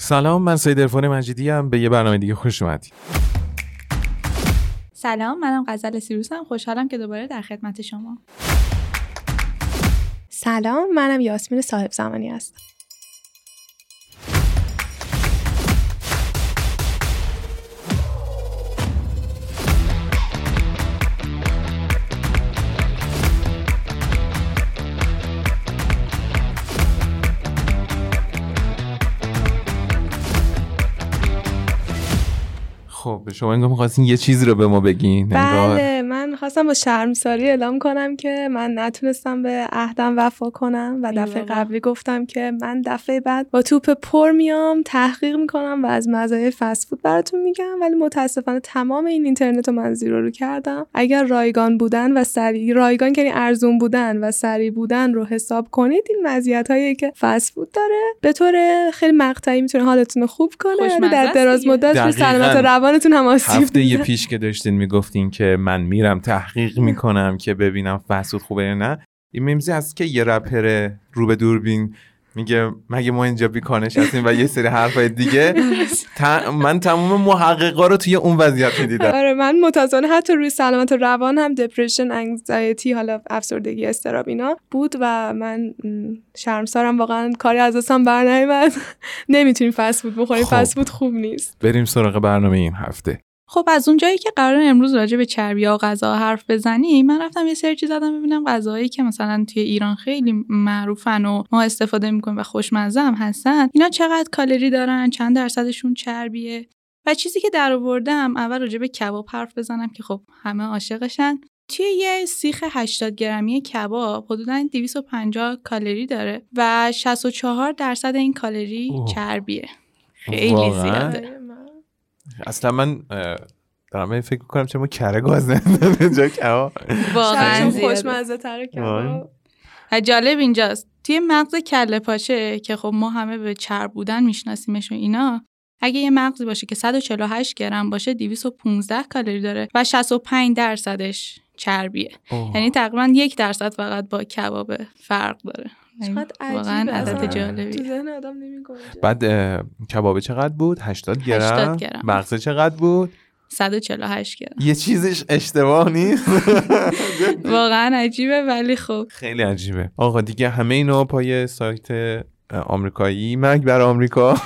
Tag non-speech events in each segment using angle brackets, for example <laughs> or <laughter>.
سلام من سید ارفان مجیدی هم به یه برنامه دیگه خوش اومدید سلام منم غزل سیروسم. خوشحالم که دوباره در خدمت شما. سلام منم یاسمین صاحب زمانی هستم. شما انگار می‌خواستین یه چیزی رو به ما بگین بله. من خواستم با شرمساری اعلام کنم که من نتونستم به عهدم وفا کنم و دفعه قبلی گفتم که من دفعه بعد با توپ پر میام تحقیق می‌کنم و از مزایای فسفود براتون میگم ولی متاسفانه تمام این اینترنت رو من زیرو رو کردم. اگر رایگان بودن و سریع رایگان یعنی ارزون بودن و سریع بودن رو حساب کنید این مزیت هایی که فسفود داره به طور خیلی مقطعی می‌تونه حالتون رو خوب کنه در دراز مدت سلامت روانتون هم آسیب هفته پیش که داشتین می‌گفتین که من میرم تحقیق می‌کنم که ببینم فسود خوبه یا نه. این میمزی هست که یه رپر رو به دوربین میگه مگه ما اینجا بیکانش هستیم و یه سری حرفای دیگه. من تمام محققا رو توی اون وضعیت می‌دیدم. آره من متاسفانه حتی روی سلامت روان هم دپرشن انگزایتی حالا افسردگی استراب اینا بود و من شرمسارم واقعا کاری از دستم بر <laughs> نمی‌تونیم فست فود بخوریم. خب. فست فود خوب نیست. بریم سراغ برنامه این هفته. خب از اونجایی که قرار امروز راجع به چربی یا غذا حرف بزنیم من رفتم یه سرچی زدم ببینم غذاهایی که مثلا توی ایران خیلی معروفن و ما استفاده می‌کنیم و خوشمزه هم هستن اینا چقدر کالری دارن چند درصدشون چربیه؟ و چیزی که در آوردم اول راجع به کباب حرف بزنم که خب همه عاشقشن. توی یه سیخ 80 گرمی کباب حدودا 250 کالری داره و 64 درصد این کالری چربیه. خیلی زیاده. اصلا من دارم فکر کنم چه ما کره گاز نمیدن جا کباب واقعا خوشمزه تره کباب جالب اینجاست. توی مغز کله پاچه که خب ما همه به چرب بودن میشناسیمش و اینا اگه یه مغزی باشه که 148 گرم باشه 215 کالری داره و 65 درصدش چربیه. یعنی تقریبا یک درصد فقط با کباب فرق داره. چقدر واقعا عدد جالبی. تو آدم بعد کباب چقدر بود؟ 80 گرم. 80 گرم. مغز چقدر بود؟ 148 گرم. یه چیزش اشتباه نیست. <laughs> <laughs> واقعا عجیبه ولی خب. خیلی عجیبه. آقا دیگه همه اینا پای سایت آمریکایی. مرگ بر آمریکا.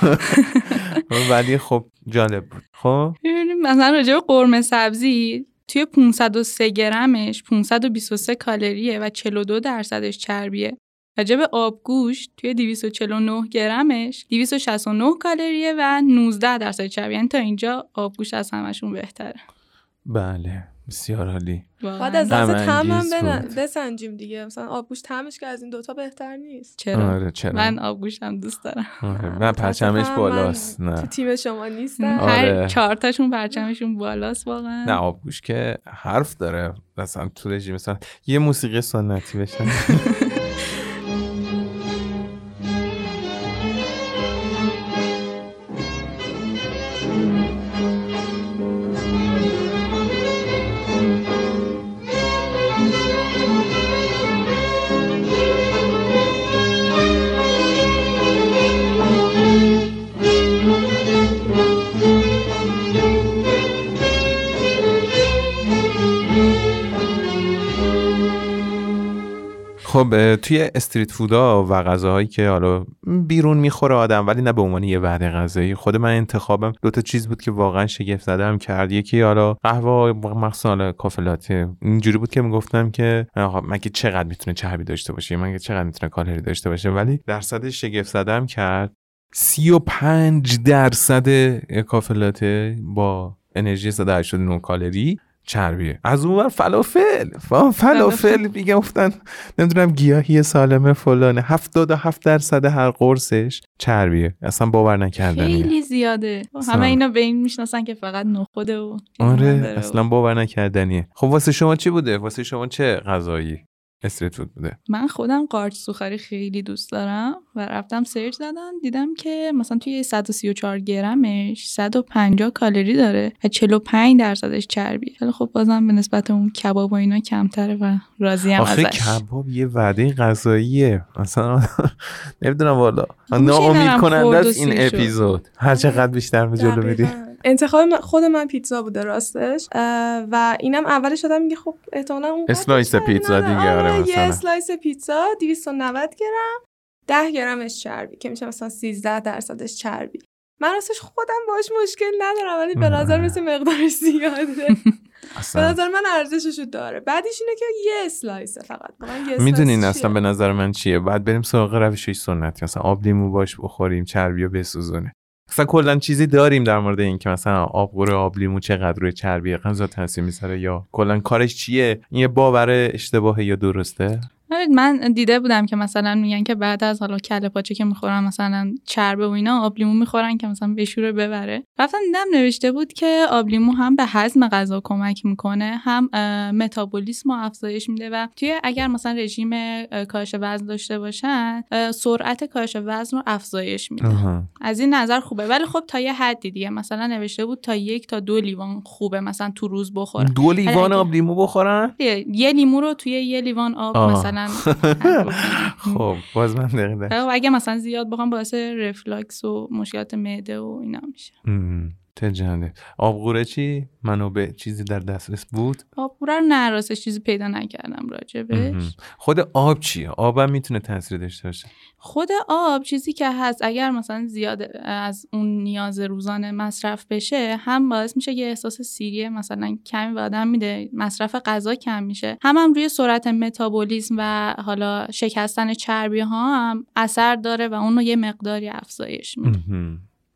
<laughs> ولی خب جالب بود. خب؟ مثلا راجع به قرمه سبزی توی 503 گرمش 523 کالریه و 42 درصدش چربیه. راجب آبگوشت توی 249 گرمش 269 کالریه و 19 درصد چربی یعنی تا اینجا آبگوشت از همشون بهتره. بله بسیار عالی. بعد از لحظه هم بسنجیم دیگه. مثلا آبگوشت همش که از این دوتا بهتر نیست. چرا؟ آره چرا؟ من آبگوشتم دوست دارم. آره. من پرچمش بالاست نه. تو تیم شما نیستم. آره. هر چهارتاشون پرچمشون بالاست واقعا. نه آبگوشت که حرف داره. مثلا تو رژیم مثلا یه موسیقی سنتی بشن. <laughs> خب توی استریت فودا و غذاهایی که حالا بیرون می‌خوره آدم ولی نه به عنوان یه وعده غذایی. خود من انتخابم دو تا چیز بود که واقعا شگفت زدم کرد. یکی حالا قهوه مخصوصا کافه اینجوری بود که می‌گفتم که مگه چقدر می‌تونه چربی داشته باشه مگه چقدر می‌تونه کالری داشته باشه. ولی درصدش شگفت زدم کرد. 35 درصد کافه با انرژی 189 کالری. چربیه. از اون فلافل. فلافل. میگه افتن نمی‌دونم گیاهی سالمه فلانه. هفتاد و هفت درصد هر قرصش چربیه. اصلا باور نکردنیه. خیلی زیاده. همه اینا به این می‌شناسن که فقط نخوده و آره اصلا باور نکردنیه. خب واسه شما چی بوده؟ واسه شما چه غذایی؟ street food بوده. من خودم قارچ سوخاری خیلی دوست دارم و رفتم search زدم دیدم که مثلا توی 134 گرمش 150 کالری داره و 45 درصدش چربی خیلی خب بازم به نسبت اون کباب و اینا کمتره و راضی هم آخه ازش. کباب یه وعده غذاییه. مثلا <laughs> نمی‌دونم والا. ناامید کننده است این. اپیزود. هر چقدر بیشتر به جلو میری. انتخاب خود من پیتزا بوده راستش و اینم اولش دادم میگه خب احتمالاً اون اسلایس پیتزا دیگه، آره، یه مثلا. اسلایس پیتزا 290 گرم 10 گرمش چربی که میشه مثلا 13 درصدش چربی. من راستش خودم باش مشکل ندارم ولی به نظر مثل مقدارش زیاده. <laughs> به نظر من ارزششو داره. بعدش اینه که یه اسلایسه فقط. یه اسلایس می‌دونین؟ اصلا به نظر من چیه؟ باید بریم سراغ روشش سنتی مثلا آب لیمو باش بخوریم چربی رو بسوزونه مثلا کلا چیزی داریم در مورد این که مثلا آب قور آب لیمو چقدر روی چربی غذا تاثیر می‌ذاره یا کلا کارش چیه؟ این یه باور اشتباهه یا درسته؟ من دیده بودم که مثلا میگن که بعد از حالا کله پاچه که می‌خورن مثلا چربه و اینا آب لیمو می‌خورن که مثلا بشوره ببره. رفتم دیدم نوشته بود که آب لیمو هم به هضم غذا کمک می‌کنه هم متابولیسم رو افزایش میده و توی اگر مثلا رژیم اه، کاهش وزن داشته باشن سرعت کاهش وزن رو افزایش میده. آها. از این نظر خوبه. ولی خب تا یه حدی دیگه. مثلا نوشته بود تا یک تا دو لیوان خوبه مثلا تو روز بخورن. دو لیوان آب لیمو بخورن؟ یه یه لیمو رو توی یه لیوان آب آه. مثلا بکنن. <laughs> خب باز من دقیقه اگه مثلا زیاد بخوام باعث رفلاکس و مشکلات معده و اینا میشه چه جنده آبقوره چی؟ منابع چیزی در دسترس بود؟ آبگوره رو نه راستش چیزی پیدا نکردم راجبش. خود آب چیه؟ آبم می‌تونه تاثیر داشته باشه. خود آب چیزی که هست اگر مثلا زیاد از اون نیاز روزانه مصرف بشه هم باعث میشه یه احساس سیری مثلا کمی به آدم میده مصرف غذا کم میشه. هم هم روی سرعت متابولیسم و حالا شکستن چربی ها هم اثر داره و اون رو یه مقداری افزایش میده.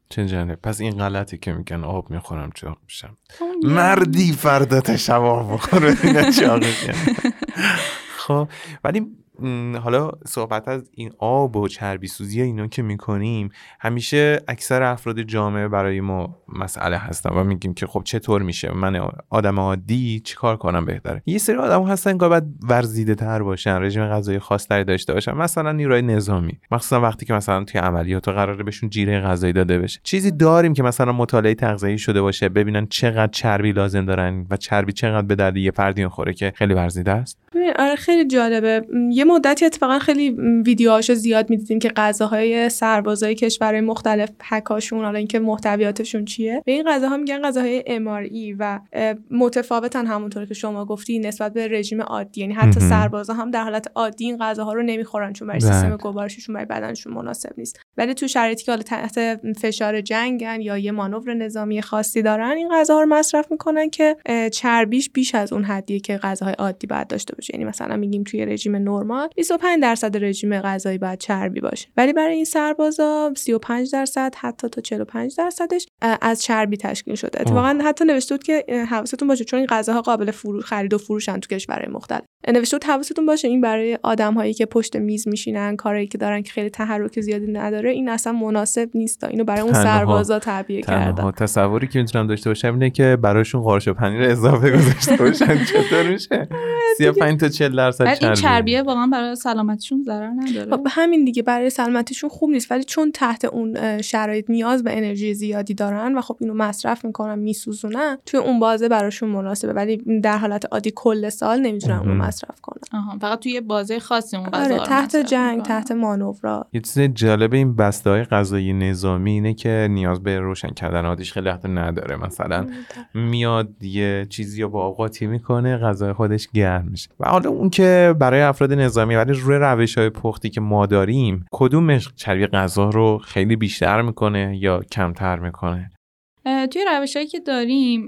چه پس این غلطی که میگن آب می‌خورم چاق میشم اون یه- مردی فردا تشب آب بخوره. خب ولی حالا صحبت از این آب و چربی سوزی اینا که می‌کنیم همیشه اکثر افراد جامعه برای ما مسئله هستن و میگیم که خب چطور میشه؟ من آدم عادی چیکار کنم بهتره؟ یه سری آدم هستن که باید ورزیده تر باشن رژیم غذایی خاص تری داشته باشن. مثلا نیروی نظامی. مخصوصا وقتی که مثلا توی عملیات قراره بهشون جیره غذایی داده بشه. چیزی داریم که مثلا مطالعه تغذیه‌ای شده باشه ببینن چقدر چربی لازم دارن و چربی چقدر به درد یه فردی می‌خوره که خیلی ورزیده است؟ آره خیلی جالبه. یه مدتی اتفاقا خیلی ویدیوهاشو زیاد می‌دیدیم که غذاهای سربازای کشورهای مختلف پکاشون حالا اینکه محتویاتشون چیه به این غذاها میگن غذاهای MRE و متفاوتن همونطور که شما گفتی نسبت به رژیم عادی یعنی حتی. سربازا هم در حالت عادی این غذاها رو نمی‌خورن چون برای بله. سیستم گوارششون برای بدنشون مناسب نیست ولی تو شرایطی که حالا تحت فشار جنگن یا یه مانور نظامی خاصی دارن این غذاها رو مصرف می‌کنن که چربیش بیش از اون حدیه که غذاهای عادی باید داشته باشه یعنی مثلا میگیم توی رژیم نرمال 25 درصد رژیم غذایی باید چربی باشه. ولی برای این سربازا 35 درصد حتی تا 45 درصدش از چربی تشکیل شده. اتفاقا حتی نوشته بود که حواستون باشه چون این غذاها قابل فرو خرید و فروشن تو کشورهای مختلف. نوشته بود حواستون باشه این برای آدم هایی که پشت میز میشینن کارایی که دارن که خیلی تحرک زیادی نداره این اصلا مناسب نیست. اینو برای اون سربازا تعبیه کردن. تصوری که می‌تونم داشته باشم اینه که براشون قارچ پنیر اضافه گذاشته باشن. <laughs> چطور میشه؟ 35 تا 40 درصد بعد این چربی چربیه واقعا برای سلامتیشون ضرر نداره. خب همین دیگه برای سلامتیشون خوب نیست ولی چون تحت اون شرایط نیاز به انرژی زیادی دارن و خب اینو مصرف می‌کنن میسوزونن توی اون بازه براشون مناسبه ولی در حالت عادی کل سال نمی‌تونن اونو. مصرف کنن. آها فقط توی بازه خاصی اون غذا آره تحت جنگ می‌کنن. تحت مانورا. یه چیز جالب این بسته های غذایی نظامی اینه که نیاز به روشن کردن آتیش خیلی وقت نداره مثلا میاد یه چیزی رو با آب قاطی می‌کنه غذای خودش گرم میشه و حالا اون که برای افراد نظامی ولی روی روش های پختی که ما داریم کدوم مش- چربی غذا رو خیلی بیشتر می‌کنه یا کمتر می‌کنه؟ توی روشهایی که داریم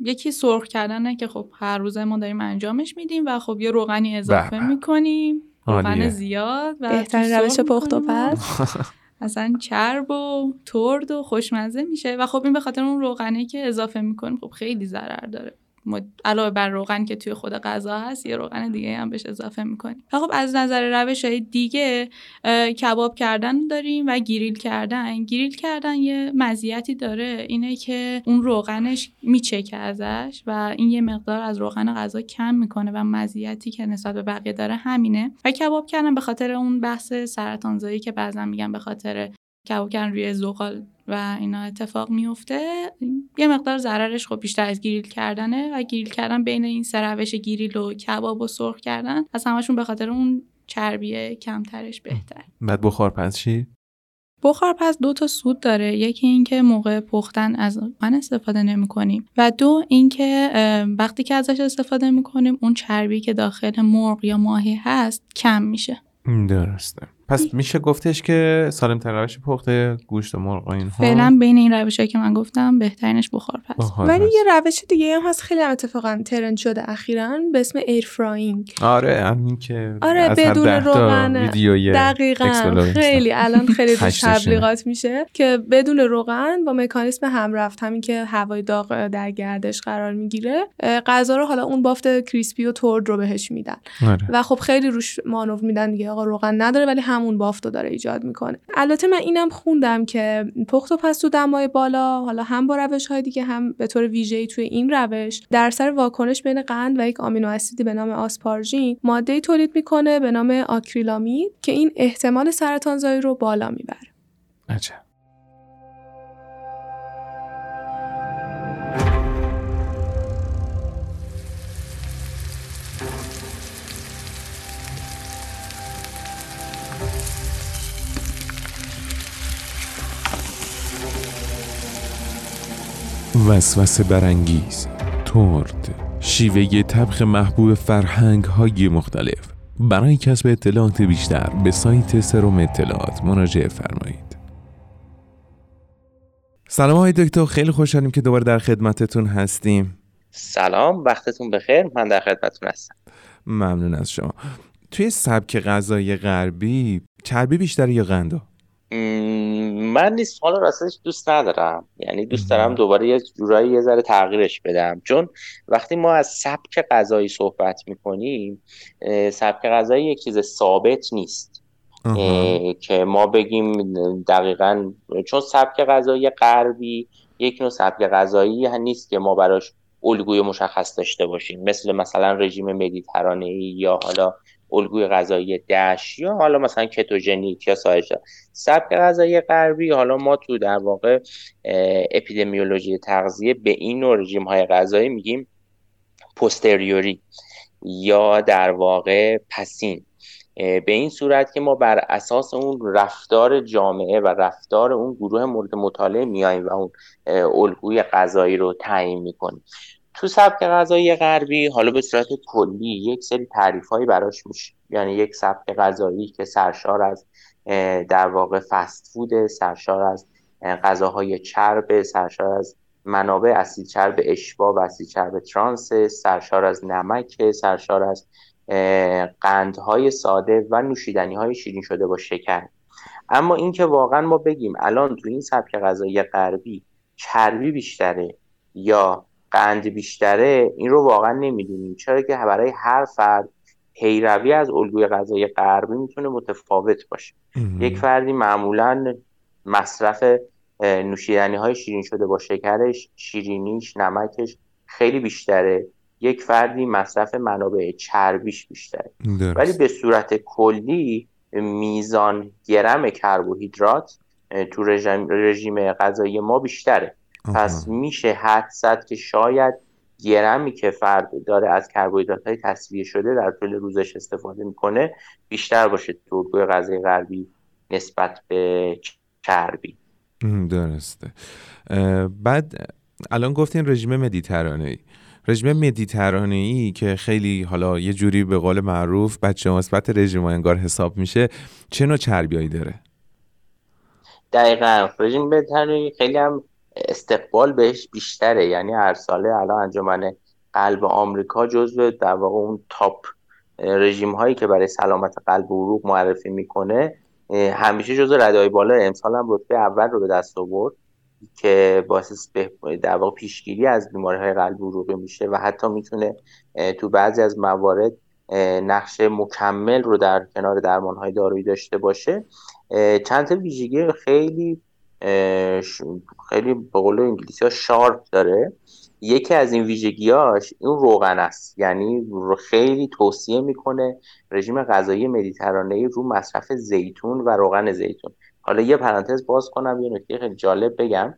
یکی سرخ کردنه که خب هر روز ما داریم انجامش میدیم و خب یه روغنی اضافه به به. می‌کنیم روغن. زیاد و بهترین روش پخت و پز <laughs> اصلا چرب و ترد و خوشمزه میشه و خب این به خاطر اون روغنه که اضافه می‌کنیم خب خیلی ضرر داره. علاوه بر روغن که توی خود غذا هست یه روغن دیگه هم بهش اضافه می‌کنیم. و خب از نظر روش های دیگه کباب کردن داریم و گریل کردن. گریل کردن یه مزیتی داره اینه که اون روغنش میچکه ازش و این یه مقدار از روغن غذا کم می‌کنه و مزیتی که نسبت به بقیه داره همینه. و کباب کردن به خاطر اون بحث سرطانزایی که بعضا میگن به خاطر کباب کردن روی زغال و اینا اتفاق میفته. یه مقدار ضررش خب بیشتر از گریل کردنه و گریل کردن بین این سه روش گریل و کباب و سرخ کردن از همشون به خاطر اون چربی کمترش بهتر بعد بخار پس چی؟ بخار پس دو تا سود داره. یکی اینکه موقع پختن از من استفاده نمی کنیم و دو اینکه وقتی که ازش استفاده می کنیم اون چربی که داخل مرغ یا ماهی هست کم میشه. درسته. پس میشه گفتش که سالم تر روش پخت گوشت و مرغ و اینها. فعلا بین این روشایی که من گفتم بهترینش بخارپز ولی یه روش دیگه هم هست خیلی هم اتفاقا trend شده اخیرا به اسم air frying آره همین که آره بدون روغن. دقیقاً. خیلی الان خیلی <laughs> تبلیغات میشه که بدون روغن با مکانیسم همرفت. همین که هوای داغ در گردش قرار می‌گیره. غذا رو حالا اون بافت crispy و ترد رو بهش میدن. آره. و خب خیلی روش مانور میدن دیگه. آقا روغن نداره ولی هم همون بافت رو داره ایجاد می‌کنه. البته من اینم خوندم که پخت و پز تو دمای بالا حالا هم با روش های دیگه هم به طور ویژه‌ای توی این روش در اثر واکنش بین قند و یک آمینو اسیدی به نام آسپاراژین ماده تولید می‌کنه به نام آکریلامید که این احتمال سرطانزایی رو بالا می‌بره. عجب. وسوسه برانگیز ترد. شیوه طبخ محبوب فرهنگ های مختلف. برای کسب اطلاعات بیشتر به سایت سروم اطلاعات مراجعه فرمایید. سلام های دکتر خیلی خوشحالیم که دوباره در خدمتتون هستیم. سلام وقتتون بخیر. من در خدمتتون هستم. ممنون از شما. توی سبک غذای غربی چربی بیشتر یا قندا من نیست حالا راستش دوست ندارم. یعنی دوست دارم دوباره یه جورایی یه ذره تغییرش بدم. چون وقتی ما از سبک غذایی صحبت می‌کنیم سبک غذایی یک چیز ثابت نیست. که ما بگیم دقیقا چون سبک غذایی غربی یک نوع سبک غذایی نیست که ما براش الگوی مشخص داشته باشیم. مثل مثلا رژیم مدیترانه یا حالا الگوی غذایی دش یا حالا مثلا کتوژنیک یا سایش سبک غذایی غربی حالا ما تو در واقع اپیدمیولوژی تغذیه به این نوع رژیم های غذایی میگیم پوستریوری یا در واقع پسین. به این صورت که ما بر اساس اون رفتار جامعه و رفتار اون گروه مورد مطالعه میاییم و اون الگوی غذایی رو تعیین می‌کنیم. تو سبک غذایی غربی حالا به صورت کلی یک سری تعریف هایی براش میشه. یعنی یک سبک غذایی که سرشار از در واقع فست فود سرشار از غذاهای چرب سرشار از منابع اسید چرب اشبا و اسید چرب ترانس سرشار از نمک سرشار از قندهای ساده و نوشیدنی های شیرین شده با شکر. اما اینکه واقعا ما بگیم الان تو این سبک غذایی غربی چربی بیشتره یا قند بیشتره این رو واقعا نمی‌دونیم. چرا که برای هر فرد پیروی از الگوی غذایی غربی می‌تونه متفاوت باشه. یک فردی معمولا مصرف نوشیدنی های شیرین شده با شکرش شیرینیش نمکش خیلی بیشتره. یک فردی مصرف منابع چربیش بیشتره. ولی به صورت کلی میزان گرم کربوهیدرات تو رژیم غذایی ما بیشتره. پس میشه حد زد که شاید گرمی که فرد داره از کربوهیدرات های تصویه شده در طول روزش استفاده می‌کنه بیشتر باشه تو غذای غربی نسبت به چربی درسته. بعد الان گفتین رژیم مدیترانه ای رژیم مدیترانه ای که خیلی حالا یه جوری به قول معروف بچه مثبت رژیم انگار حساب میشه چه نوع چربیایی داره؟ دقیقا. رژیم مدیترانه خیلی هم استقبال بهش بیشتره. یعنی هر ساله الان انجمن قلب آمریکا جزو در واقع اون تاپ رژیم هایی که برای سلامت قلب و عروق معرفی می‌کنه همیشه جزو ردای بالا. امسال هم رتبه اول رو به دست آورد که باعث در واقع پیشگیری از بیماری های قلبی عروقی میشه و حتی می‌تونه تو بعضی از موارد نقش مکمل رو در کنار درمان های دارویی داشته باشه. چند تا ویژگی خیلی خیلی به قول انگلیسی ها شارپ داره. یکی از این ویژگیاش این روغن است. یعنی خیلی توصیه می‌کنه رژیم غذایی مدیترانه رو مصرف زیتون و روغن زیتون. حالا یه پرانتز باز کنم یه نکته خیلی جالب بگم.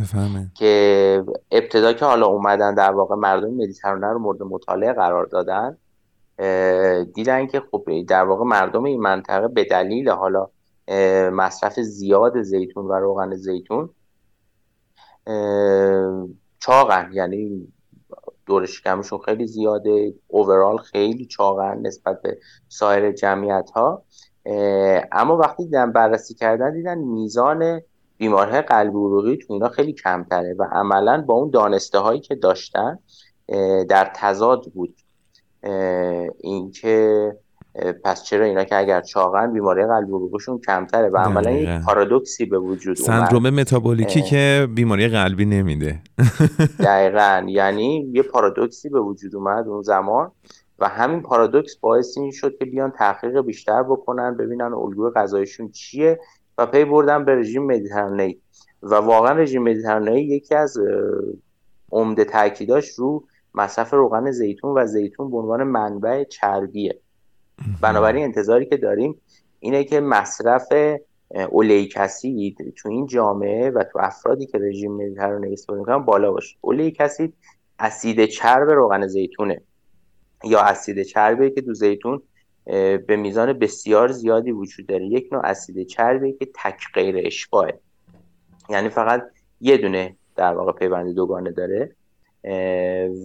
بفهمه که ابتدا که حالا اومدن در واقع مردم مدیترانه رو مورد مطالعه قرار دادن دیدن که خب در واقع مردم این منطقه به دلیل حالا مصرف زیاد زیتون و روغن زیتون چاقن. یعنی دور شکمشون خیلی زیاده. اوورال خیلی چاقن نسبت به سایر جمعیت ها اما وقتی دیدن بررسی کردن دیدن میزان بیماری قلبی عروقی تو اینا خیلی کمتره و عملا با اون دانسته هایی که داشتن در تضاد بود. اینکه پس چرا اینا که اگر چاقن بیماری قلبی عروقیشون کمتره؟ و عملا این پارادوکسی به وجود اومد. سندروم متابولیکی که بیماری قلبی نمیده. <laughs> دقیقا. یعنی یه پارادوکسی به وجود اومد اون زمان و همین پارادوکس باعث این شد که بیان تحقیق بیشتر بکنن ببینن الگوی غذایشون چیه و پی بردن به رژیم مدیترانه‌ای. و واقعا رژیم مدیترانه‌ای یکی از عمده تاکیداش رو مصرف روغن زیتون و زیتون به عنوان منبع چربیه. بنابراین انتظاری که داریم اینه که مصرف اولیک اسید تو این جامعه و تو افرادی که رژیم مدیترانه استفاده می‌کنن بالا باشه. اولیک اسید اسید چرب روغن زیتونه یا اسید چربی که تو زیتون به میزان بسیار زیادی وجود داره. یک نوع اسید چربی که تک غیر اشباهه یعنی فقط یه دونه در واقع پیوند دوگانه داره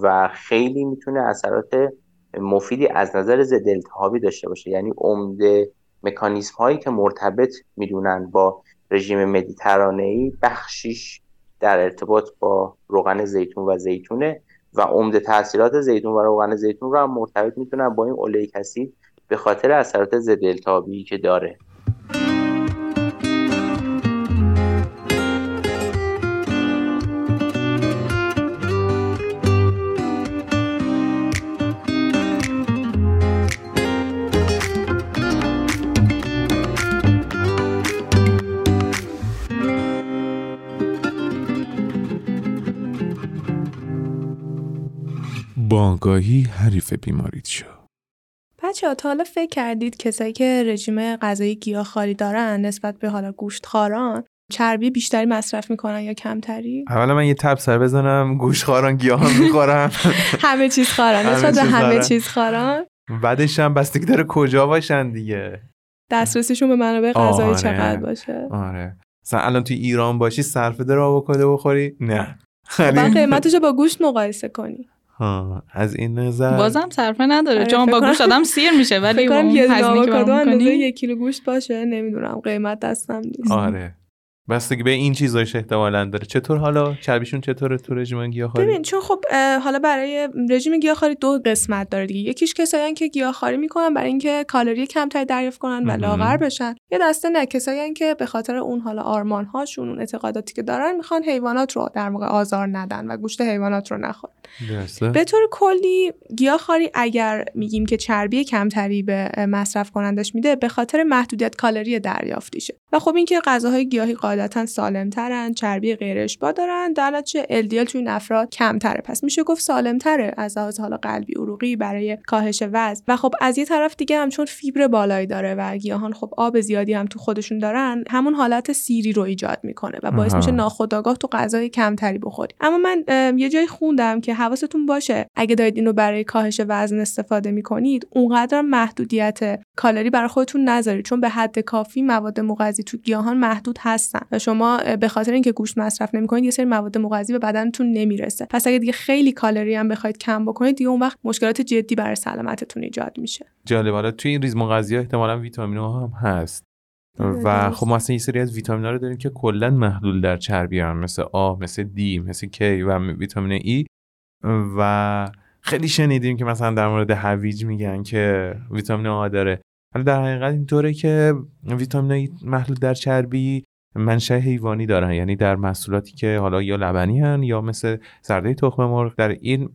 و خیلی می‌تونه اثرات مفیدی از نظر ضد التهابی داشته باشه. یعنی عمده مکانیزم هایی که مرتبط می‌دونن با رژیم مدیترانه ای بخشیش در ارتباط با روغن زیتون و زیتونه و عمده تاثیرات زیتون و روغن زیتون رو هم مرتبط می‌تونن با این اولیک اسید به خاطر اثرات ضد التهابی که داره. بانگاهی حریف بیماریت شو. بچه ها تا حالا فکر کردید کسایی که رژیم غذایی گیاهخواری دارن نسبت به حالا گوشت خاران چربی بیشتری مصرف می‌کنن یا کمتری؟ اولا من یه تب سر بزنم گوش خاران گیاه <laughs> می‌خورم همه چیز خاران نسبت به همه چیز خاران بعدش هم بستگی داره کجا باشن دیگه. دسترسیشون به منابع غذایی آره. چقدر باشه؟ آره. مثلا الان توی ایران باشی صرف داره آووکادو بخوری؟ نه. بعد قیمتش با گوشت مقایسه کنی. از این نظر بازم صرفه نداره. آره، چون با گوشت آدم سیر میشه ولی اون هزینه که اندازه یک کیلو گوشت باشه نمی‌دونم قیمت دستم نیست. آره. بستگی به این چیزایش احتمالا داره. چطور حالا؟ چربیشون چطوره تو رژیم گیاهخواری؟ ببین چون خب حالا برای رژیم گیاهخواری دو قسمت داره دیگه. یکیش کسایی که گیاهخواری می‌کنن برای اینکه کالری کمتری دریافت کنن و لاغر بشن. یه دسته نه کسایی که به خاطر اون حالا آرمان هاشون اون اعتقاداتی که دارن می‌خوان حیوانات رو در موقع آزار ندن و گوشت حیوانات رو نخورن. به طور کلی گیاهخواری اگر میگیم که چربی کمتری به مصرف کنندش میده به خاطر محدودیت کالری دریافتیشه. و خب اینکه غذاهای گیاهی قاعدتا سالمترن چربی غیر اشباع دارن در نتیجه LDL توی این افراد کمتره. پس میشه گفت سالمتره از لحاظ حالا قلبی عروقی برای کاهش وزن. و خب از یه طرف دیگه هم چون فیبر بالایی داره و گیاهان خب آب زیادی هم تو خودشون دارن همون حالت سیری رو ایجاد می‌کنه و باعث میشه ناخودآگاه تو غذای کمتری بخوری. اما من یه جای خوندم که حواستون باشه اگه دارید اینو برای کاهش وزن استفاده می‌کنید اونقدر محدودیت کالری برای خودتون نذارید چون به حد کافی مواد مغذی تو گیاهان محدود هستن و شما به خاطر اینکه گوشت مصرف نمی‌کنید یه سری مواد مغذی به بدنتون نمی‌رسه. پس اگه دیگه خیلی کالری هم بخواید کم بکنید دیگه اون وقت مشکلات جدی برای سلامتتون ایجاد میشه. جالب. حالا توی این ریز مغذی ها احتمالاً ویتامین هم هست. و خب ما اصلا یه سری از ویتامین ها رو داریم که کلا محلول در چربی‌ان مثل آ مثل دی مثل کی و ویتامین ای. و خیلی شنیدیم که مثلا در مورد هویج میگن که ویتامین آ داره. حالا در حقیقت اینطوره که ویتامین محلول در چربی منشأ حیوانی دارن. یعنی در محصولاتی که حالا یا لبنی هن یا مثل زرده تخم مرغ در این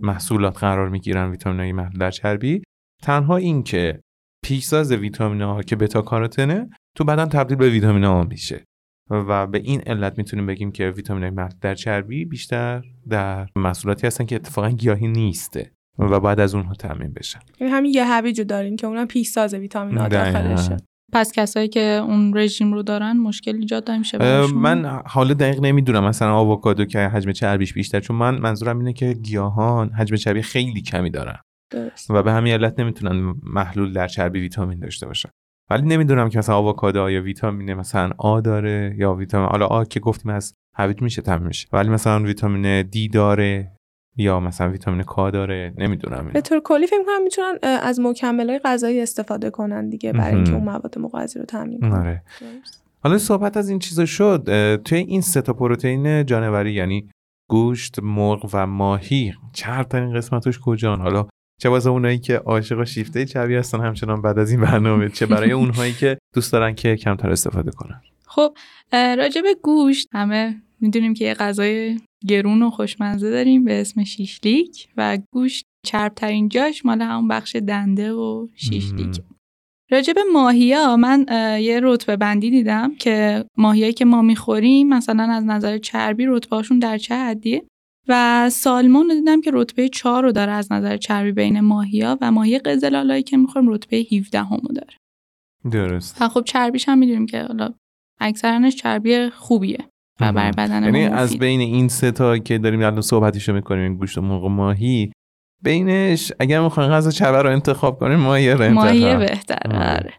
محصولات قرار می‌گیرن ویتامین های محلول در چربی. تنها این که پیشساز ویتامین ها که بتا کاروتنه تو بدن تبدیل به ویتامین ها میشه. و به این علت می‌تونیم بگیم که ویتامین محلول در چربی بیشتر در محصولاتی هستن که اتفاقا گیاهی نیسته. و بعد از اونها تامین بشن یعنی همین یه هویجو داریم که اونم پیشساز ویتامین ها داخلشه پس کسایی که اون رژیم رو دارن مشکل ایجاد نمیشه من حالا دقیق نمی‌دونم. مثلا آووکادو که حجم چربیش بیشتر چون من منظورم اینه که گیاهان حجم چربی خیلی کمی دارن. درست. و به همین علت نمی‌تونن محلول در چربی ویتامین داشته باشن. ولی نمی‌دونم که مثلا آووکادو یا ویتامین مثلا آ داره یا ویتامین حالا آ که گفتیم از هویج میشه تامین میشه. ولی مثلا ویتامین دی داره. یا مثلا ویتامین کا داره نمی‌دونم به طور کلی فکر کنم می‌تونن از های غذایی استفاده کنن دیگه برای اینکه اون مواد مغذی رو تامین کنن. آره. حالا صحبت از این چیزا شد توی این سه تا پروتئین جانوری یعنی گوشت، مرغ و ماهی چرب ترین قسمتش کجان؟ حالا چه واسه اونایی که عاشق شیفته چوی هستن همچنان بعد از این برنامه چه برای <laughs> اونهایی که دوست دارن که کمتر استفاده کنن؟ خب راجع به گوشت همه می‌دونیم که یه غذای گرون و خوشمزه داریم به اسم شیشلیک و گوشت چربترین جاش مال همون بخش دنده و شیشلیک راجع به ماهیا من یه رتبه بندی دیدم که ماهیایی که ما می‌خوریم مثلا از نظر چربی رتبهاشون در چه حدیه و سالمون رو دیدم که رتبه 4 رو داره از نظر چربی بین ماهیا و ماهی قزلالایی که می‌خوریم رتبه 17 همو داره. درست. و خب چربیش هم می‌دونیم که حالا اکثرانش چربی خوبیه. و بر بدن یعنی از بین این سه تا که داریم الان صحبتیشو می‌کنیم گوشت مرغ ماهی بینش اگر می‌خواین غذا چربه رو انتخاب کنیم ماهی رو انتخاب. ماهی بهتر آره.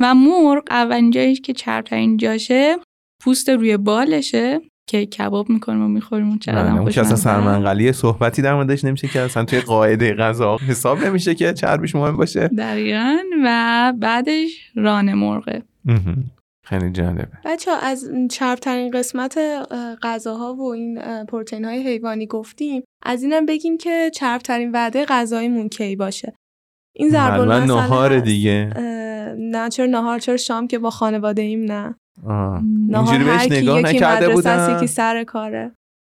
و مرغ اولین جایش که چربترین جاشه پوست روی بالشه که کباب می‌کنیم و می‌خوریم اون چقدر اون که اصلا سرمنقلی صحبتی در موردش نمیشه که اصلا توی قاعده غذا حساب نمیشه که چربیش مهم باشه. دقیقا. و بعدش ران مرغه. خیلی جالبه. بچه ها از چربترین قسمت غذاها و این پروتئین های حیوانی گفتیم. از اینم بگیم که چربترین وعده غذاییمون کی باشه. این ضرب نهار دیگه. نه چرا نهار؟ چرا شام که با خانواده ایم نه اینجوری بهش نگاه نکرده بودم یکی سر کاره.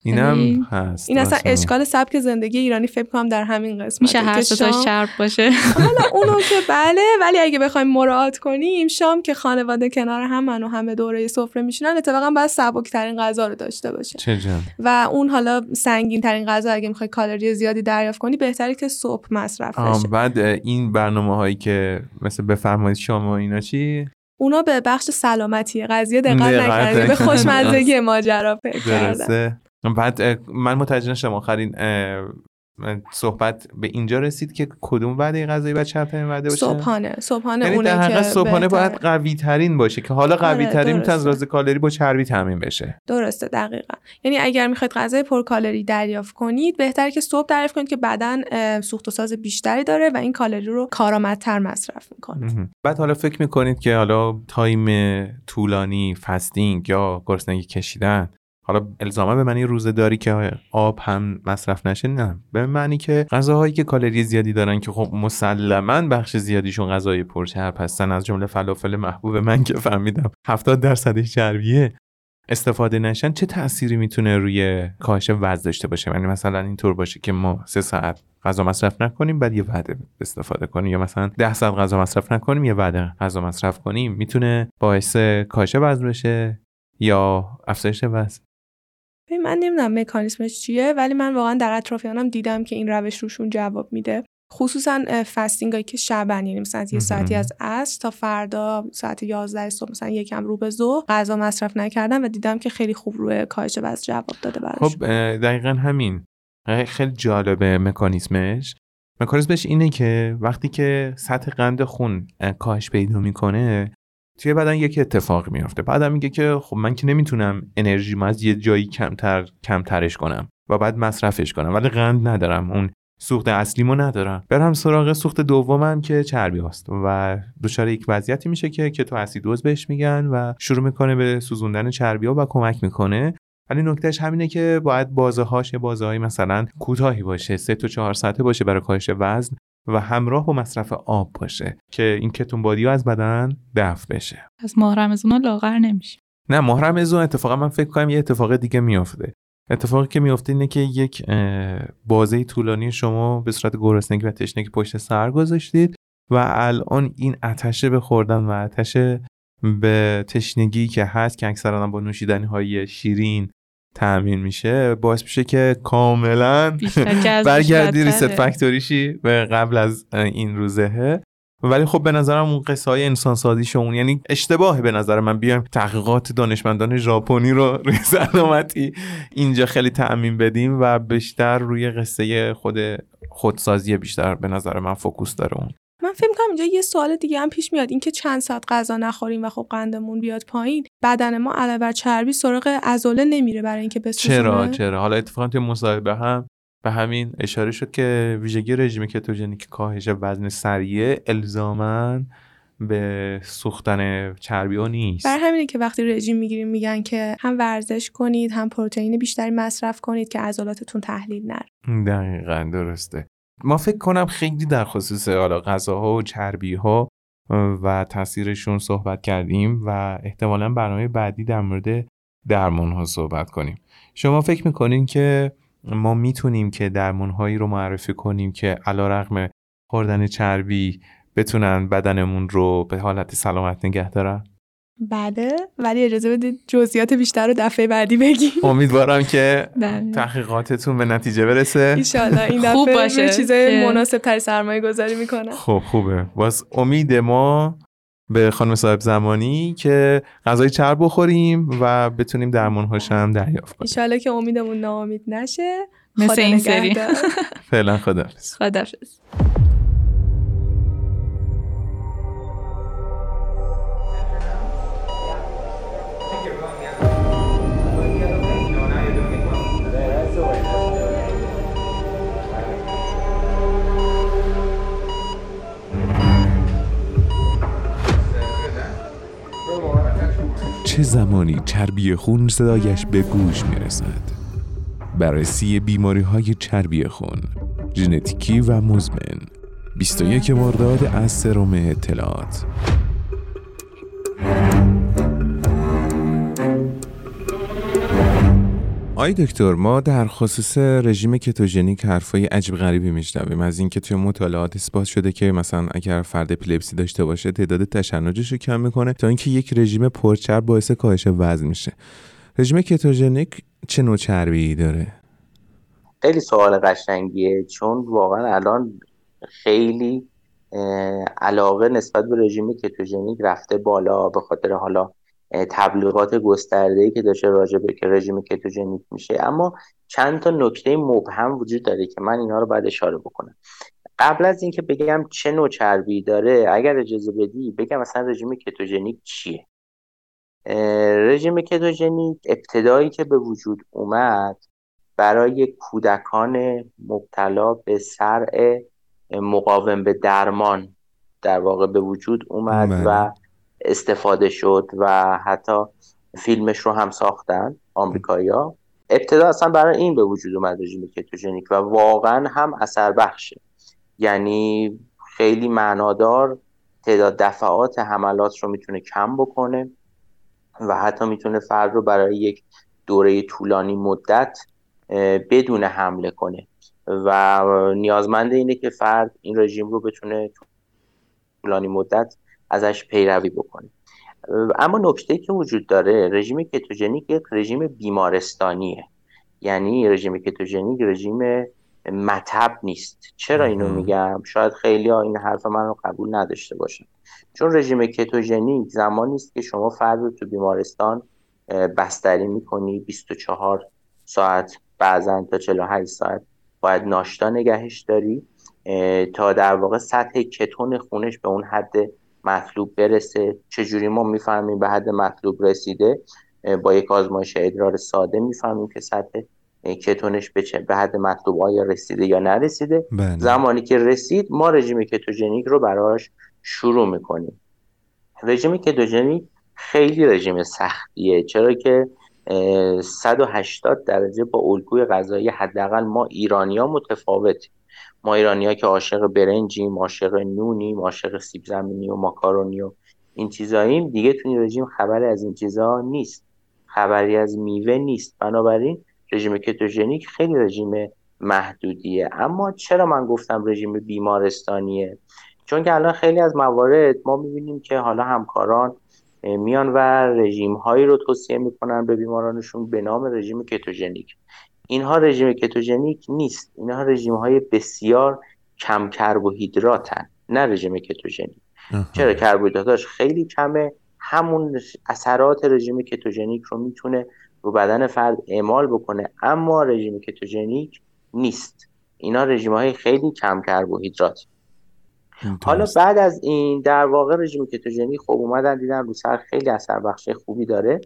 اینم یعنی هست این اصلا اشکال سبک زندگی ایرانی فکر کنم در همین قسمت. میشه هر شام... چرب باشه. حالا <laughs> اونو که بله ولی اگه بخوایم مراعات کنیم شام که خانواده کنار هم و همه دوره سفره میشینن اتفاقا باید سبک ترین غذا رو داشته باشه. چه و اون حالا سنگین ترین غذا اگه می‌خوای کالری زیادی دریافت کنی بهتره که صبح مصرف بشه. بعد این برنامه هایی که مثل بفرمایید شما اینا چی؟ اونا به بخش سلامتی قضیه دقت نکردی به خوشمزگی ماجرا فکر کردن بعد من متوجه نشدم آخرین صحبت به اینجا رسید که کدوم وعده غذایی باید چرترین وعده باشه؟ صبحانه صبحانه یعنی در حقیقت صبحانه باید قوی ترین باشه که حالا قوی آره، ترین می‌تونه از کالری با چربی تامین بشه. درسته دقیقا. یعنی اگر می‌خواید غذای کالری دریافت کنید بهتره که صبح دریافت کنید که بدن سوخت و ساز بیشتری داره و این کالری رو کارآمدتر مصرف می‌کنه. بعد حالا فکر می‌کنید که حالا time طولانی fasting یا گرسنگی کشیدن حالا الزاما به معنی روزه داری که آب هم مصرف نشه نه. به معنی که غذاهایی که کالری زیادی دارن که خب مسلما بخش زیادیشون غذای پرچرب هستن از جمله فلافل محبوب من که فهمیدم 70 درصدش چربیه استفاده نشن چه تأثیری می‌تونه روی کاهش وزن داشته باشه؟ یعنی مثلا اینطور باشه که ما سه ساعت غذا مصرف نکنیم بعد یه وعده استفاده کنیم. یا مثلا ده ساعت غذا مصرف نکنیم یه وعده غذا مصرف کنیم. می‌تونه باعث کاهش وزن بشه یا افزایش وزن؟ من نمی‌دونم مکانیسمش چیه ولی من واقعا در اطرافیانم دیدم که این روش روشون جواب میده. خصوصا فستینگ هایی که شبن یعنی مثلا از یه ساعتی از عصر تا فردا ساعت 11 صبح مثلا یکم رو به ظهر. غذا مصرف نکردم و دیدم که خیلی خوب روی کاهش وزن جواب داده براش. خب دقیقا همین. خیلی جالبه مکانیسمش مکانیسمش اینه که وقتی که سطح قند خون کاهش پیدا می‌کنه توی بدن یک اتفاق میافته. بعدم میگه که خب من که نمی‌تونم انرژی از یه جایی کمتر کمترش کنم و بعد مصرفش کنم. ولی قند ندارم. اون سوخت اصلیمو ندارم. برم سراغ سوخت دومم که چربی هست و دچار یک وضعیتی میشه که کتو اسیدوز بهش میگن و شروع می‌کنه به سوزوندن چربی ها و کمک می‌کنه. ولی نکتهش همینه که باید بازه هاش بازه مثلا کوتاهی باشه سه تا چهار ساعته باشه برای کاهش وزن و همراه با مصرف آب باشه که این کتون بادی از بدن دفع بشه. از ماه رمزون لاغر نمیشه. نه ماه رمزون اتفاقا من فکر کنم یه اتفاق دیگه میافته. اتفاقی که میفته اینه که یک بازه طولانی شما به صورت گرسنگی و تشنگی پشت سر گذاشتید و الان این اتشه به خوردن و اتشه به تشنگی که هست که اکثرا با نوشیدنی های شیرین تأمین میشه باعث میشه که کاملا برگردی ریست فکتوریشی به قبل از این روزهه ولی خب به نظرم اون قصه های انسان سازیش اون یعنی اشتباهه به نظر من. بیایم تحقیقات دانشمندان ژاپنی رو <laughs> روی سلامتی اینجا خیلی تعمین بدیم و بیشتر روی قصه خود خودسازی بیشتر به نظر من فوکوس داره اون. من فکر کنم اینجا یه سوال دیگه هم پیش میاد. اینکه چند ساعت غذا نخوریم و خب قندمون بیاد پایین بدن ما علاوه بر چربی سراغ عضله نمیره برای اینکه بسوزونه. چرا؟ چرا؟ حالا اتفاقا توی مصاحبه هم به همین اشاره شد که ویژگی رژیم کتوژنیک کاهش وزن سریع الزاما به سوختن چربی ها نیست. بر همینه که وقتی رژیم می‌گیریم میگن که هم ورزش کنید هم پروتئین بیشتری مصرف کنید که عضلاتتون تحلیل نره. دقیقا درسته. ما فکر کنم خیلی در خصوص حالا غذاها و چربی ها و تاثیرشون صحبت کردیم و احتمالا برنامه بعدی در مورد درمان ها صحبت کنیم شما فکر می‌کنین که ما می‌تونیم که درمانهایی رو معرفی کنیم که علا رقم خوردن چربی بتونن بدنمون رو به حالت سلامت نگه دارن؟ بله ولی اجازه بدید جزئیات بیشتر رو دفعه بعدی بگیم. <laughs> امیدوارم که بله. تحقیقاتتون به نتیجه برسه. ایشالله این دفعه خوب باشه چیزای مناسب تر سرمایه گذاری می‌کنه. خب خوبه. باز امید ما به خانم صاحب زمانی که غذای چرب بخوریم و بتونیم درمانهاش هم دریافت کنیم. ایشالله که امیدمون ناامید نشه. مثل این سری. <laughs> فعلا خدافز خدافز چه زمانی چربی خون صدایش به گوش می‌رسد؟ بررسی بیماری های چربی خون ژنتیکی و مزمن. 21 مرداد از سروم اطلاعات. آی دکتر ما در خصوص رژیم کتوژنیک حرفای عجیب غریبی میشنویم. از اینکه توی مطالعات اثبات شده که مثلا اگر فرد اپیلپسی داشته باشه تعداد تشنجش رو کم می‌کنه تا اینکه یک رژیم پرچرب باعث کاهش وزن میشه. رژیم کتوژنیک چه نوع چربی داره؟ خیلی سوال قشنگیه چون واقعا الان خیلی علاقه نسبت به رژیم کتوژنیک رفته بالا. به خاطر حالا تبلیغات گسترده که داشته راجع به که رژیم کتوژنیک میشه. اما چند تا نکته مبهم وجود داره که من اینا رو باید اشاره بکنم. قبل از اینکه بگم چه نوع چربی داره اگر اجازه بدی بگم مثلا رژیم کتوژنیک چیه. رژیم کتوژنیک ابتدایی که به وجود اومد برای کودکان مبتلا به سرع مقاوم به درمان در واقع به وجود اومد بله. و استفاده شد و حتی فیلمش رو هم ساختن آمریکایی‌ها. ابتدا اصلا برای این به وجود اومد رژیم کتوژنیک و واقعا هم اثر بخشه یعنی خیلی معنادار تعداد دفعات حملات رو می‌تونه کم بکنه و حتی می‌تونه فرد رو برای یک دوره طولانی مدت بدون حمله کنه. و نیازمند اینه که فرد این رژیم رو بتونه طولانی مدت ازش پیروی بکنیم اما نکته که وجود داره رژیم کتوژنیک یک رژیم بیمارستانیه. یعنی رژیم کتوژنیک رژیم مطب نیست. چرا اینو میگم؟ شاید خیلی ها این حرف من رو قبول نداشته باشن. چون رژیم کتوژنیک زمانی است که شما فرد رو تو بیمارستان بستری می‌کنی 24 ساعت بعضا تا 48 ساعت باید ناشتا نگهش داری تا در واقع سطح کتون خونش به اون حد مطلوب برسه. چجوری ما می‌فهمیم به حد مطلوب رسیده؟ با یک آزمایش ادرار ساده می‌فهمیم که سطح کتونش به, به حد مطلوب آیا رسیده یا نرسیده. بله. زمانی که رسید ما رژیم کتوژنیک رو براش شروع می‌کنیم. رژیم کتوژنیک خیلی رژیم سختیه چرا که 180 درجه با الگوی غذایی حداقل ما ایرانیا متفاوتیم. ما ایرانی ها که عاشق برنجیم عاشق نونیم عاشق سیب زمینی و ماکارونی و این چیزاییم دیگه تو این رژیم خبری از این چیزا نیست. خبری از میوه نیست. بنابراین رژیم کتوژنیک خیلی رژیم محدودیه. اما چرا من گفتم رژیم بیمارستانیه؟ چون که الان خیلی از موارد ما می‌بینیم که حالا همکاران میان و رژیم هایی رو توصیه می‌کنن به بیمارانشون به نام رژیم کتوژنیک. اینها رژیم کتوژنیک نیست. اینها رژیم های بسیار کم کربوهیدراتن نه رژیم کتوژنیک. چرا کربوهیدراتش خیلی کمه؟ همون اثرات رژیم کتوژنیک رو می‌تونه رو بدن فرد اعمال بکنه اما رژیم کتوژنیک نیست. اینا رژیم های خیلی کم کربوهیدرات. حالا بعد از این در واقع رژیم کتوژنی خب اومدن دیدن رو سر خیلی اثر بخش خوبی داره.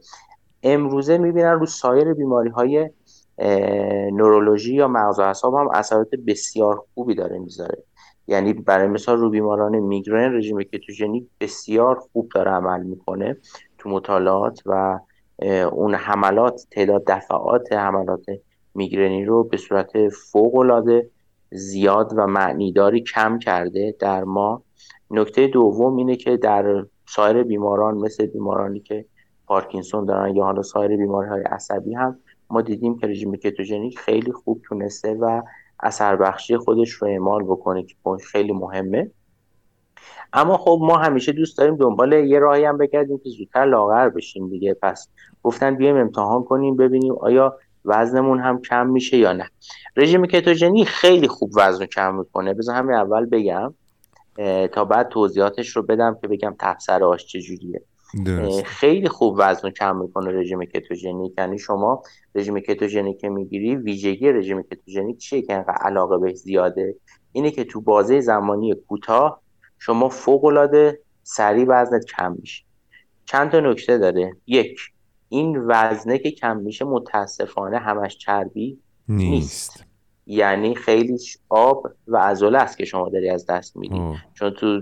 امروزه می‌بینن رو سایر بیماری های نورولوژی یا مغز و اعصاب هم اثرات بسیار خوبی داره می‌ذاره. یعنی برای مثال رو بیماران میگرن رژیم کتوژنی بسیار خوب داره عمل می‌کنه تو مطالعات و اون حملات تعداد دفعات حملات میگرنی رو به صورت فوق العاده زیاد و معنیداری کم کرده در ما. نکته دوم اینه که در سایر بیماران مثل بیمارانی که پارکینسون دارن یا حالا سایر بیماری های عصبی هم ما دیدیم که رژیم کتوژنیک خیلی خوب تونسته و اثر بخشی خودش رو اعمال بکنه که خیلی مهمه. اما خب ما همیشه دوست داریم دنبال یه راهی هم بگردیم که زودتر لاغر بشیم دیگه. پس گفتن بیایم امتحان کنیم ببینیم آیا وزنمون هم کم میشه یا نه. رژیم کتوژنی خیلی خوب وزن کم می‌کنه. بذار همین اول بگم. تا بعد توضیحاتش رو بدم که بگم تفسیر آش چجوریه. خیلی خوب وزن کم می‌کنه رژیم کتوژنیک. یعنی شما رژیم کتوژنیک که می‌گیری ویژگی رژیم کتوژنیک چیه که انقدر علاقه بهش زیاده؟ اینه که تو بازه زمانی کوتاه شما فوق العاده سریع وزنت کم میشه. چند تا نکته داره؟ یک این وزنه که کم میشه متاسفانه همش چربی نیست, نیست. یعنی خیلی آب و عضله است که شما داری از دست میدی. چون تو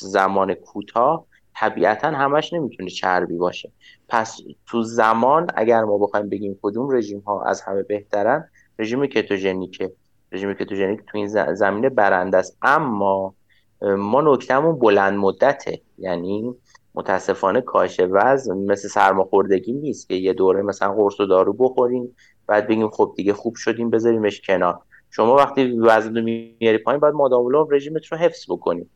زمان کوتاه طبیعتا همش نمی‌تونه چربی باشه. پس تو زمان اگر ما بخوایم بگیم کدوم رژیم ها از همه بهترن رژیم کتوژنیکه. رژیم کتوژنیک تو این زمینه برنده است. اما ما نکتهمون بلند مدته. یعنی متاسفانه کاهش وزن مثل سرماخوردگی نیست که یه دوره مثلا قرص و دارو بخوریم بعد بگیم خب دیگه خوب شدیم بذاریمش کنار. شما وقتی وزن رو میاری پایین باید مادام رژیمت رو حفظ بکنیم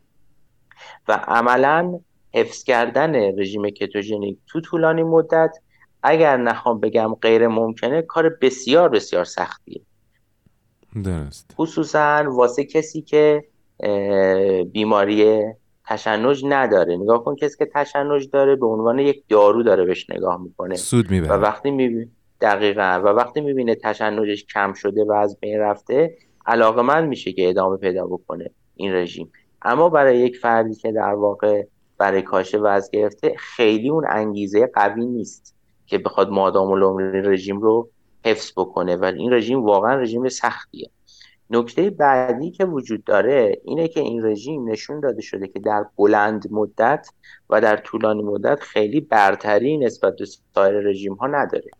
و عملا حفظ کردن رژیم کتوژنیک تو طولانی مدت اگر نخوام بگم غیر ممکنه کار بسیار بسیار سختیه. درست. خصوصا واسه کسی که بیماری تشنج نداره. نگاه کن کسی که تشنج داره به عنوان یک دارو داره بهش نگاه می‌کنه. سود می‌بره. و وقتی می‌بینه دقیقا. و وقتی می‌بینه تشنجش کم شده و از بین رفته علاقه من میشه که ادامه پیدا بکنه این رژیم. اما برای یک فردی که در واقع برای کاهش وزن گرفته خیلی اون انگیزه قوی نیست که بخواد مادام و رژیم رو حفظ بکنه. و این رژیم واقعا رژیم سختیه. نکته بعدی که وجود داره اینه که این رژیم نشون داده شده که در بلند مدت و در طولانی مدت خیلی برتری نسبت به سایر رژیم ها نداره.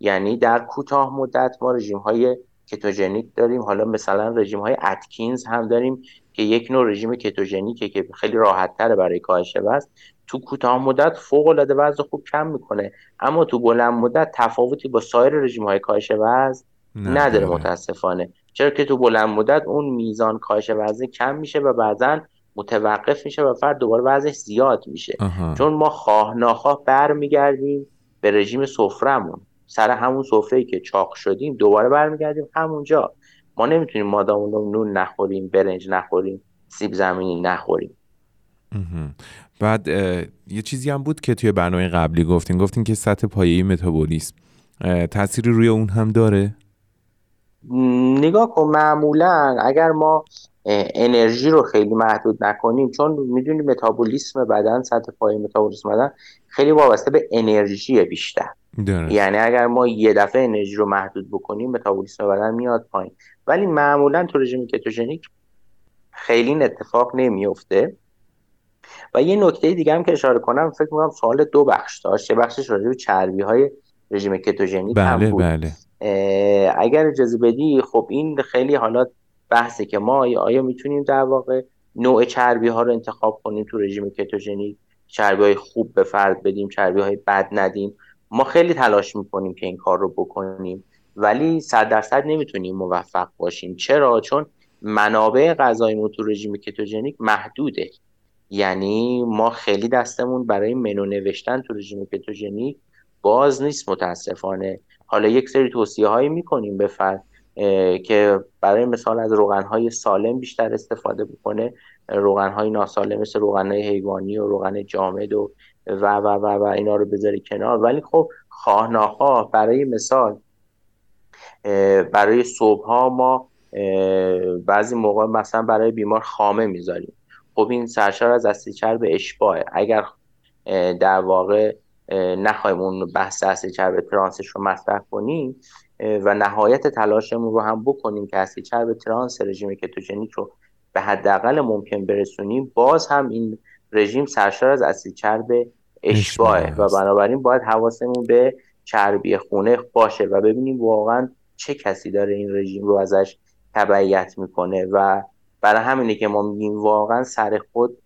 یعنی در کوتاه مدت ما رژیم های کتوژنیک داریم. حالا مثلا رژیم های اتکینز هم داریم که یک نوع رژیم کتوژنیکه که خیلی راحت تره برای کاهش وزن. تو کوتاه مدت فوق العاده وزن خوب کم می‌کنه. اما تو بلند مدت تفاوتی با سایر رژیم های کاهش وزن نداره. متاسفانه. چرا که تو بلند مدت اون میزان کاهش وزن کم میشه و بعدا متوقف میشه و فرد دوباره وزنش زیاد میشه. چون ما خواه ناخواه برمیگردیم به رژیم سفرمون سر همون سفره که چاق شدیم دوباره برمیگردیم همونجا. ما نمی‌تونیم مادامون نون نخوریم برنج نخوریم سیب زمینی نخوریم. بعد یه چیزی هم بود که توی برنامه قبلی گفتین. گفتین که سطح پایه‌ای متابولیسم. تأثیری روی اون هم داره؟ نگاه کن معمولا اگر ما انرژی رو خیلی محدود نکنیم چون می‌دونیم متابولیسم بدن سطح پای متابولیسم بدن خیلی وابسته به انرژی بیشتر. یعنی اگر ما یه دفعه انرژی رو محدود بکنیم متابولیسم بدن میاد پایین. ولی معمولا تو رژیم کتوژنیک خیلی این اتفاق نمیفته و یه نکته دیگه هم که اشاره کنم فکر می‌کنم سوال دو بخش داشت. یه بخشش راجع به چربی های رژیم کتوژنیک بله هم بود. بله. اگر اجازه بدی خب این خیلی حالا بحثه که ما آیا می‌تونیم در واقع نوع چربی ها رو انتخاب کنیم تو رژیم کتوژنیک چربی های خوب به فرد بدیم چربی های بد ندیم. ما خیلی تلاش می‌کنیم که این کار رو بکنیم ولی صد درصد نمی‌تونیم موفق باشیم. چرا؟ چون منابع غذایی تو رژیم کتوژنیک محدوده. یعنی ما خیلی دستمون برای منو نوشتن تو رژیم کتوژنیک باز نیست متاسفانه. حالا یک سری توصیه هایی می‌کنیم به فرد. که برای مثال از روغن های سالم بیشتر استفاده بکنه روغن های ناسالم مثل روغن های حیوانی و روغن جامد و و و و, و اینا رو بذاری کنار. ولی خب خواه ناخواه برای مثال برای صبح ها ما بعضی موقع مثلا برای بیمار خامه می‌ذاریم. خب این سرشار از اسید چرب اشباه اگر در واقع نخواهیم اون بحث اسید چرب ترانسش رو مصرف کنیم و نهایت تلاشمون رو هم بکنیم که اسید چرب ترانس رژیم کتوژنیک رو به حداقل ممکن برسونیم باز هم این رژیم سرشار از اسید چرب اشباه و بنابراین باید حواسمون به چربی خونه باشه و ببینیم واقعا چه کسی داره این رژیم رو ازش تبعیت می‌کنه. و برای همینه که ما میگیم واقعا سر خود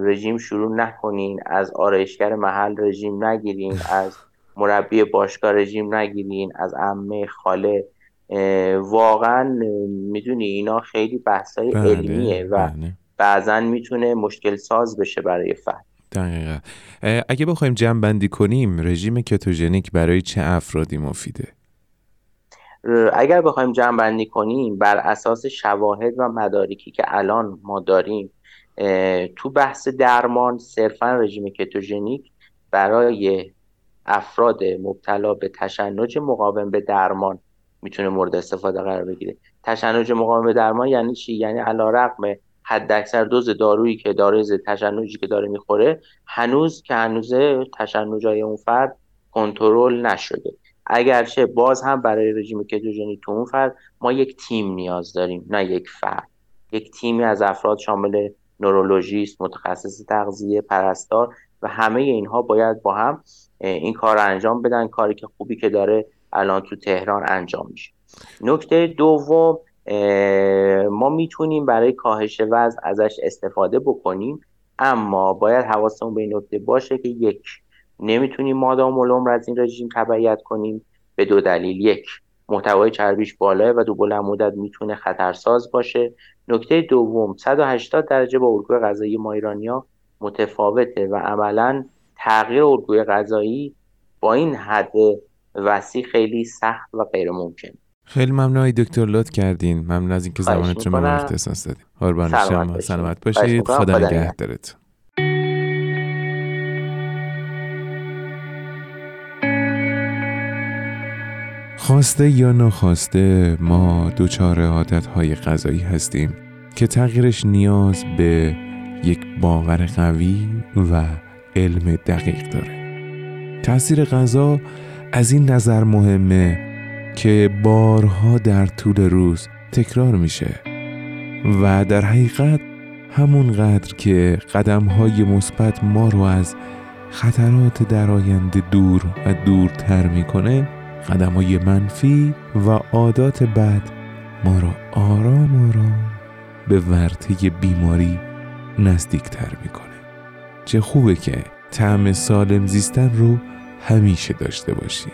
رژیم شروع نکنین از آرایشگر محل رژیم نگیرین از مربی باشگاه رژیم نگیرین از عمه خاله واقعا می‌دونی اینا خیلی بحثای بله، علمیه و بله. بعضا می‌تونه مشکل ساز بشه برای فرد دقیقا اگه بخوایم جمع بندی کنیم رژیم کتوژنیک برای چه افرادی مفیده؟ اگر بخوایم جمع بندی کنیم بر اساس شواهد و مدارکی که الان ما داریم تو بحث درمان صرفا رژیم کتوژنیک برای افراد مبتلا به تشنج مقاوم به درمان می‌تونه مورد استفاده قرار بگیره. تشنج مقاوم به درمان یعنی چی؟ یعنی علا رقم حد اکثر دوز دارویی که داروی ضد تشنجی که داره می‌خوره هنوز که هنوز تشنجای اون فرد کنترل نشده. اگرچه باز هم برای رژیم کتوژنی تو اون فرد ما یک تیم نیاز داریم نه یک فرد. یک تیمی از افراد شامل نورولوژیست متخصص تغذیه پرستار و همه اینها باید با هم این کار رو انجام بدن. کاری که خوبی که داره الان تو تهران انجام میشه. نکته دوم ما می‌تونیم برای کاهش وزن ازش استفاده بکنیم اما باید حواسمون به این نکته باشه که یک نمی‌تونیم مادام العمر از این رژیم تبعیت کنیم. به دو دلیل. یک محتوای چربیش بالاه و دو بلند مدت می‌تونه خطرساز باشه. نکته دوم 180 درجه با الگوی غذایی ما ایرانیا متفاوته و عملا تغییر الگوی غذایی با این حد وسیع خیلی سخت و غیر ممکن. خیلی ممنون دکتر لطف کردین. ممنون از اینکه زمانتون رو اختصاص دادین قربان شما. سلامت باشید. خدا نگهدارتون. خواسته یا نخواسته ما دوچار عادتهای غذایی هستیم که تغییرش نیاز به یک باور قوی و علم دقیق داره. تاثیر غذا از این نظر مهمه که بارها در طول روز تکرار میشه و در حقیقت همون قدر که قدم های مثبت ما رو از خطرات در آینده دور و دورتر می‌کنه قدم های منفی و عادات بد ما را آرام آرام به ورطه بیماری نزدیکتر می‌کنه. چه خوبه که طعم سالم زیستن رو همیشه داشته باشیم